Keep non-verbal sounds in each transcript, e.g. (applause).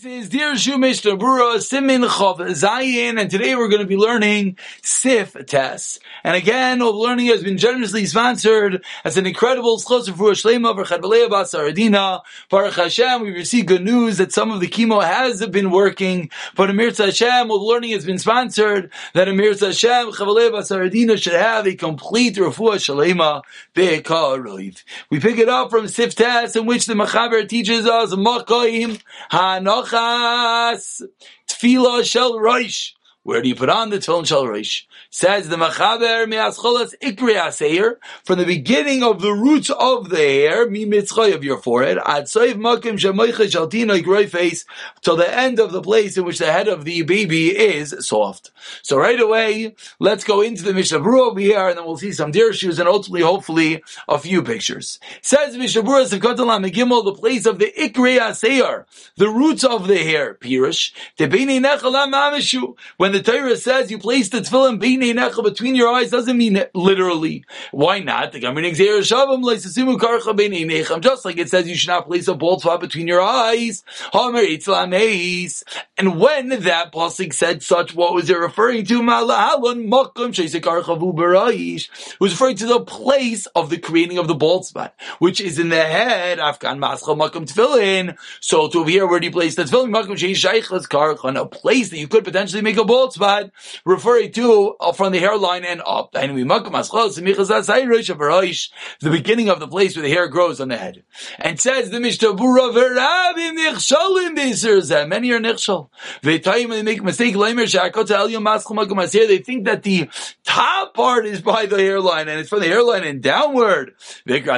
This is Dear Shumish Tabura Simin Chav Zayin, and today we're going to be learning Sif Tess. And again, all the learning has been generously sponsored as an incredible Schos of Shlema for Chadbalei. Baruch Hashem, we received good news that some of the chemo has been working, but Amir Hashem, all the learning has been sponsored that Amir Hashem, Chadbalei Basaradina should have a complete Refuah Shlema Be'karov. We pick it up from Sif Tess in which the Machaber teaches us Makayim Hanochas Tefillah Shel Roish. Where do you put on the tefillin shel roish? Says the Machaber me'ascholas ikri aseir from the beginning of the roots of the hair mi mitzchay of your forehead ad soiv makim shemoicha shaltina grey face till the end of the place in which the head of the baby is soft. So right away, let's go into the Mishnah over here, and then we'll see some Dirshus and ultimately, hopefully, a few pictures. Says Mishnah Sevkotalam Megimel, the place of the ikri aseir, the roots of the hair. Pirish tebini nechalam amishu when the the Torah says you place the tefillin between your eyes doesn't mean it literally. Why not? Just like it says you should not place a bald spot between your eyes. And when that pasuk said such, what was it referring to? It was referring to the place of the creating of the bald spot, which is in the head. Afghan maschal makam tefillin. So to over here, where do you place the tefillin? a place that you could potentially make a bald spot referring to uh, from the hairline and up. The beginning of the place where the hair grows on the head. And says the Mishnah Many are nichshal. They make mistake. They think that the top part is by the hairline and it's from the hairline and downward. Why is it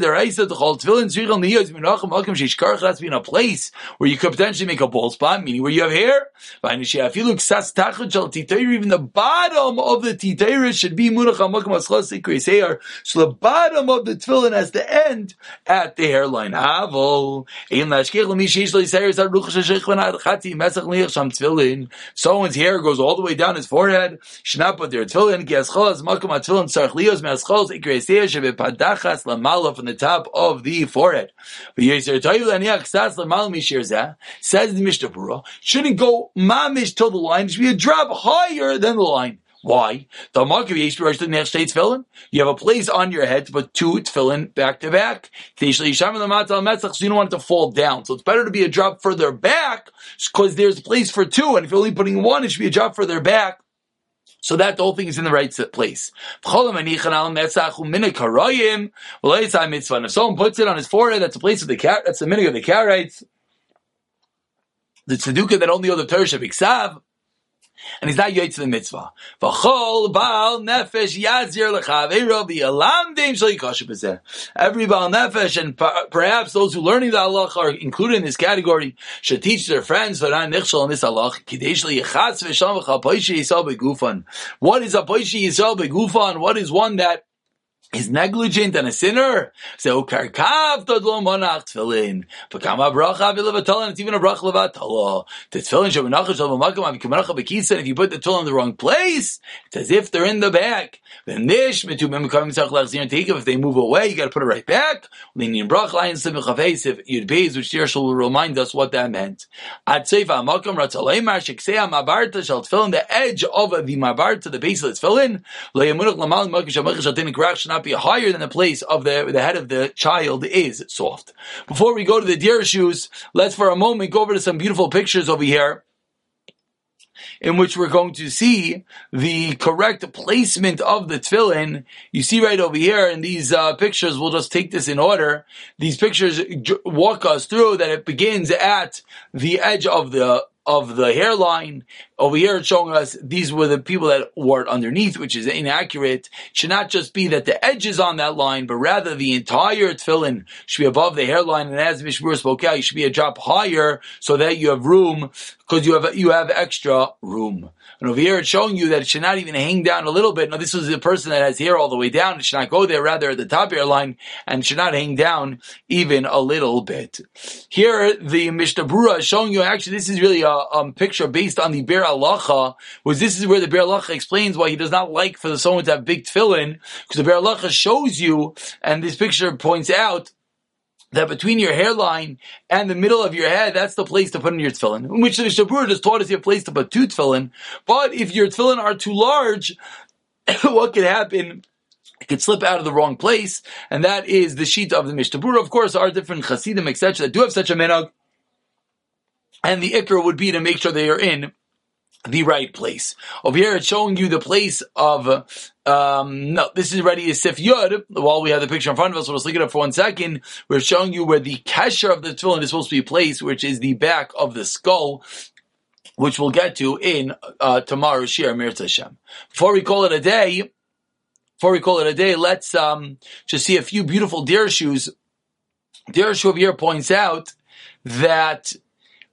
Deraisa to hold tefillin? Niyos minachim akim shishkarach has to be in a place where you could potentially make a bald spot, meaning where you have hair. Even the bottom of the titayr should be hamakim aschos So the bottom of the tefillin has to end at the hairline. Avol lashkech Someone's hair goes all the way down his forehead. Shnap with their tefillin aschos makom lamala from the top of the forehead. Says the Mishnah shouldn't go mamish till the line, it should be a drop higher than the line. Why? The market the next state tefillin. You have a place on your head to put two tefillin back to back. So you don't want it to fall down. So it's better to be a drop further back because there's a place for two. And if you're only putting one, it should be a drop further back. So that the whole thing is in the right place. If someone puts it on his forehead, that's the place of the cat, that's the minig of the Karaites. The tzedukah that only other Torah be and he's not to the mitzvah. V'chol baal nefesh yazir l'chaveiro v'yalamdim shali b'zeh. Every baal nefesh, and perhaps those who learning the halach are included in this category, should teach their friends v'ran nichshol in this halach, kidesh liyachatz v'sham v'chapoishi yisal begufan. What is a poishi yisal begufan? What is one that is negligent and a sinner. So karkav todlo monach tefillin. V'kama bracha v'levatala, it's even a bracha levatala. The tefillin shemenachah shal b'makam b'kisa, if you put the tefillin in the wrong place, it's as if they're in the back. Then nish, mitu memekam mitzach lachzir take if they move away, you gotta put it right back. Leaning bracha layin sim v'chaveis, if you'd pays, which here will remind us what that meant. Ad seifa makam ratzaleimar sheksea mabarta shall tefillin, the edge of the mabarta, the base of the tefillin, le'yamunach lamal makam shamach shal tin krach not be higher than the place of the, the head of the child is soft. Before we go to the Dirshus, let's for a moment go over to some beautiful pictures over here in which we're going to see the correct placement of the tefillin. You see right over here in these uh, pictures, we'll just take this in order. These pictures walk us through that it begins at the edge of the of the hairline. Over here, it's showing us these were the people that wore it underneath, which is inaccurate. It should not just be that the edge is on that line, but rather the entire tefillin should be above the hairline. And as Mishmur spoke out, you should be a drop higher so that you have room, because you have, you have extra room. And over here, it's showing you that it should not even hang down a little bit. Now, this was the person that has hair all the way down. It should not go there, rather at the top hairline, and should not hang down even a little bit. Here, the Mishnah Berurah is showing you, actually, this is really a um, picture based on the Biur Halacha was this is where the Biur Halacha explains why he does not like for the someone to have big tefillin, because the Biur Halacha shows you, and this picture points out, that between your hairline and the middle of your head, that's the place to put in your tefillin. Which the Shabur just taught us you your place to put two tefillin. But if your tefillin are too large, (coughs) what could happen? It could slip out of the wrong place, and that is the sheet of the Mishnah Of course, are different Hasidim, etc., that do have such a minhag. And the ikr would be to make sure they are in the right place. Over here, it's showing you the place of, um, no, this is already a Sif Yud. While we have the picture in front of us, so let's look it for one second. We're showing you where the kesher of the tefillin is supposed to be placed, which is the back of the skull, which we'll get to in uh, tomorrow's Shir Mir Hashem. Before we call it a day, before we call it a day, let's um, just see a few beautiful Dirshus. Deer shoe over here points out that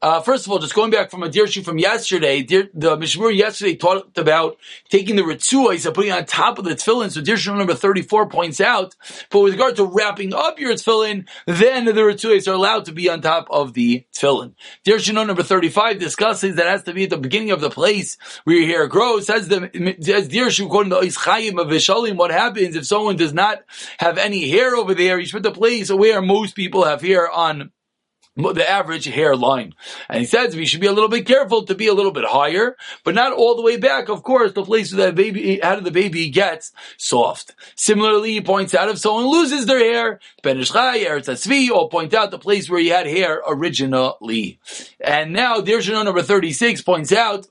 uh, first of all, just going back from a Dirshu from yesterday, deer, the Mishmur yesterday talked about taking the ritzuos and putting on top of the tefillin. So Dirshu number 34 points out, but with regard to wrapping up your tefillin, then the ritzuos are allowed to be on top of the tefillin. Dirshu number 35 discusses that has to be at the beginning of the place where your hair grows. Says the, says according to Ischayim of Vishalim, what happens if someone does not have any hair over there? You should put the place where most people have hair on the average hairline. And he says we should be a little bit careful to be a little bit higher, but not all the way back. Of course, the place where that baby, how did the baby gets soft. Similarly, he points out if someone loses their hair, Ben Ish Chai, Eretz Tzvi, or point out the place where he had hair originally. And now, Dirshana number 36 points out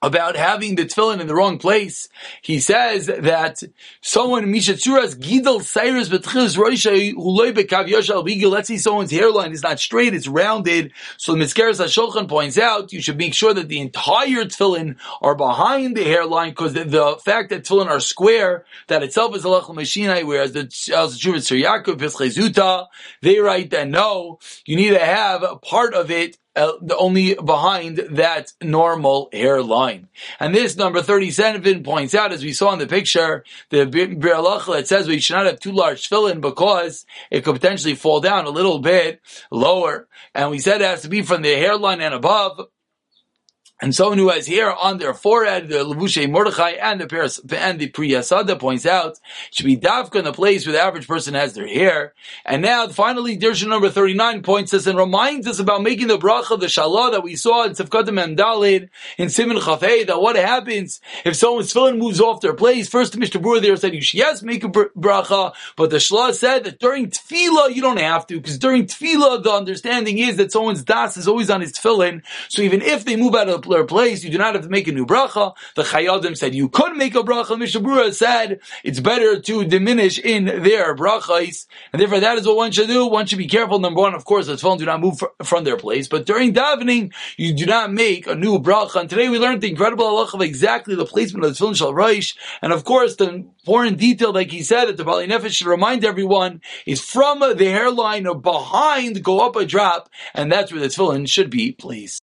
about having the tefillin in the wrong place. He says that someone mishatzuras gidal cyrus betchilas roisha uloi bekav yoshal bigil. Let's see someone's hairline is not straight; it's rounded. So the Mizkeres Hashulchan points out you should make sure that the entire tefillin are behind the hairline because the, the, fact that tefillin are square that itself is a lechel mashinai. Whereas the Shuvah Sir Yaakov they write that no, you need to have a part of it uh, only behind that normal hairline. And this number 37 points out, as we saw in the picture, the it says we should not have too large tefillin because it could potentially fall down a little bit lower. And we said it has to be from the hairline and above. And someone who has hair on their forehead, the Levushe Mordechai and the Paris, and the Pri Hasadeh points out, should be dafka in the place where the average person has their hair. And now, finally, Dirshan number 39 points us and reminds us about making the bracha, the shalah that we saw in Sefkadim and Dalid, in Simon Chafei, that what happens if someone's tefillin moves off their place. First, Mr. Brewer there said you should yes, make a bracha, but the shalah said that during tefillah, you don't have to, because during tefillah, the understanding is that someone's das is always on his tefillin, so even if they move out of the particular place, you do not have to make a new bracha. The Chayei Adam said you could make a bracha. Mishabura said it's better to diminish in their brachas, and therefore that is what one should do. One should be careful. Number one, of course, the tefillin do not move from their place, but during davening, you do not make a new bracha. And today we learned the incredible halacha of exactly the placement of the tefillin shal reish, and of course the important detail, like he said, that the Bali Nefesh should remind everyone is from the hairline or behind, go up a drop, and that's where the tefillin should be placed.